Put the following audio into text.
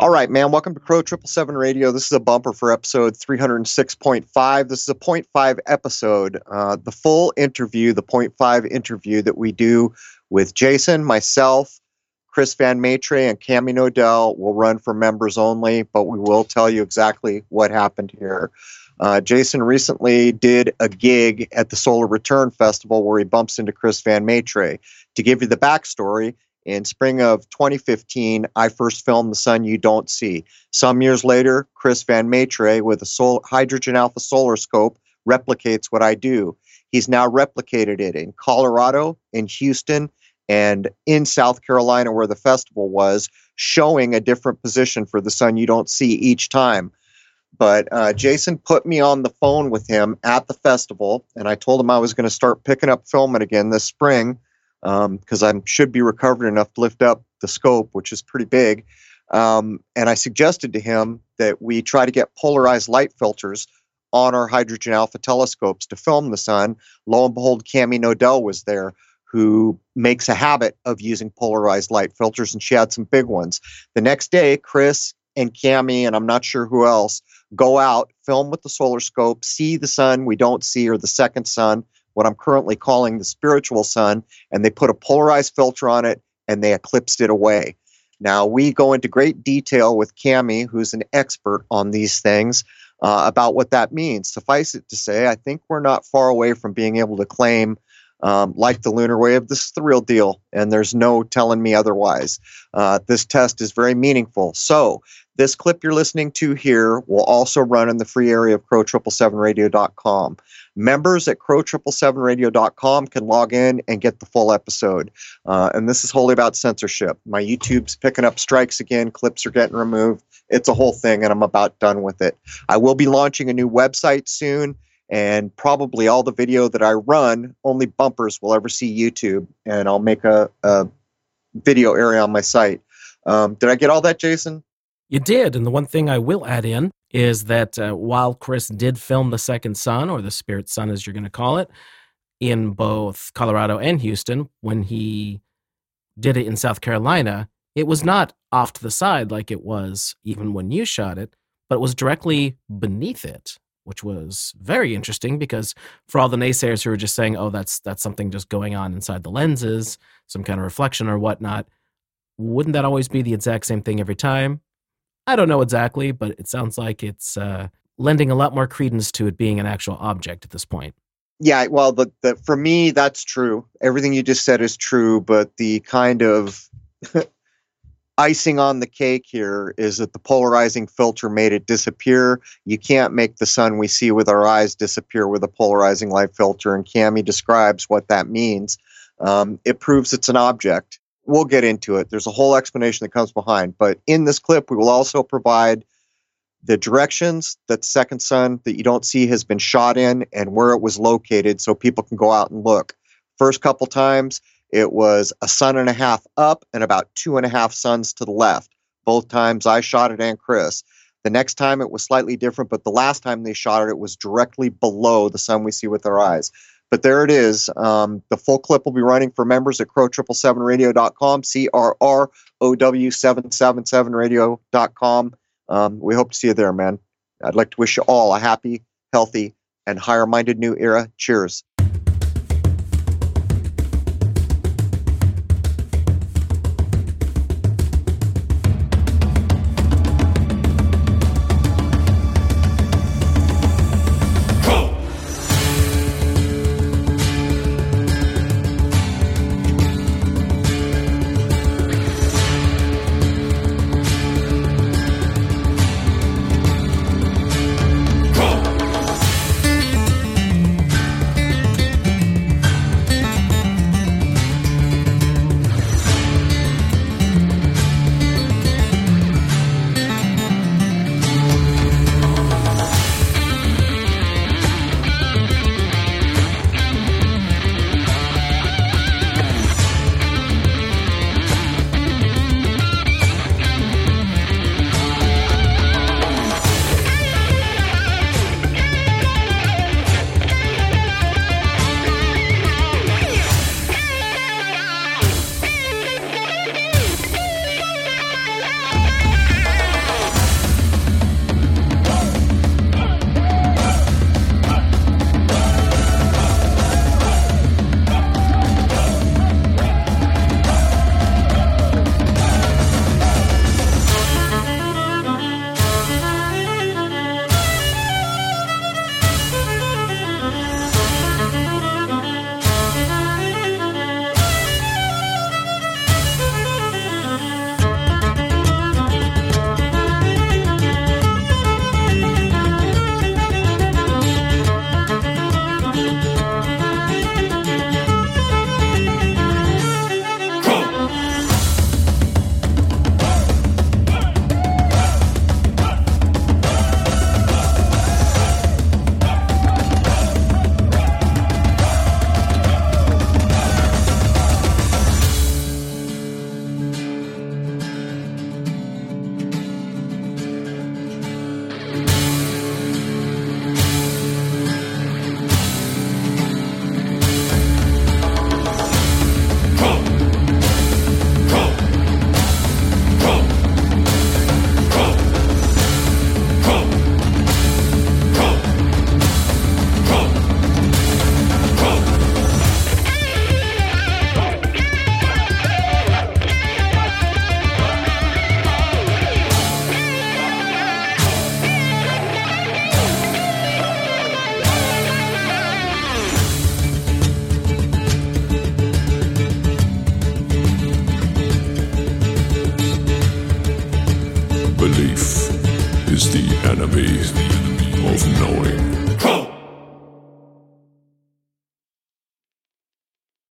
All right, man. Welcome to Crrow Triple Seven Radio. This is a bumper for episode 306.5. This is a point five episode. Uh, the full interview, the point five interview that we do with Jason, myself, Chris Van Maitre, and Cami Nodell will run for members only, but we will tell you exactly what happened here. Uh, Jason recently did a gig at the Solar Return Festival where he bumps into Chris Van Maitre. To give you the backstory, in spring of 2015, I first filmed The Sun You Don't See. Some years later, Chris Van Maitre with a sol- hydrogen alpha solar scope replicates what I do. He's now replicated it in Colorado, in Houston, and in South Carolina, where the festival was, showing a different position for the sun you don't see each time. But uh, Jason put me on the phone with him at the festival, and I told him I was going to start picking up filming again this spring because um, I should be recovered enough to lift up the scope, which is pretty big. Um, and I suggested to him that we try to get polarized light filters on our hydrogen alpha telescopes to film the sun. Lo and behold, Cami Nodell was there, who makes a habit of using polarized light filters, and she had some big ones. The next day, Chris and Cami, and I'm not sure who else, go out, film with the solar scope, see the sun we don't see, or the second sun, what I'm currently calling the spiritual sun, and they put a polarized filter on it and they eclipsed it away. Now, we go into great detail with Cami, who's an expert on these things, uh, about what that means. Suffice it to say, I think we're not far away from being able to claim, um, like the lunar wave, this is the real deal, and there's no telling me otherwise. Uh, this test is very meaningful. So, this clip you're listening to here will also run in the free area of crrow777radio.com. Members at crrow777radio.com can log in and get the full episode. Uh, and this is wholly about censorship. My YouTube's picking up strikes again, clips are getting removed. It's a whole thing, and I'm about done with it. I will be launching a new website soon, and probably all the video that I run, only bumpers will ever see YouTube, and I'll make a, a video area on my site. Um, did I get all that, Jason? You did. And the one thing I will add in is that uh, while Chris did film The Second Sun, or The Spirit Sun as you're going to call it, in both Colorado and Houston, when he did it in South Carolina, it was not off to the side like it was even when you shot it, but it was directly beneath it, which was very interesting because for all the naysayers who were just saying, "Oh, that's that's something just going on inside the lenses, some kind of reflection or whatnot," wouldn't that always be the exact same thing every time? I don't know exactly, but it sounds like it's uh, lending a lot more credence to it being an actual object at this point. Yeah, well, the, the for me that's true. Everything you just said is true, but the kind of icing on the cake here is that the polarizing filter made it disappear. You can't make the sun we see with our eyes disappear with a polarizing light filter, and Cami describes what that means. Um, it proves it's an object we'll get into it. There's a whole explanation that comes behind. But in this clip, we will also provide the directions that Second Sun that you don't see has been shot in and where it was located so people can go out and look. First couple times, it was a sun and a half up and about two and a half suns to the left. Both times I shot it and Chris. The next time it was slightly different, but the last time they shot it, it was directly below the sun we see with our eyes. But there it is. Um, the full clip will be running for members at crrow777radio.com, C R R O W 777radio.com. Um, we hope to see you there, man. I'd like to wish you all a happy, healthy, and higher minded new era. Cheers. Speed of knowing.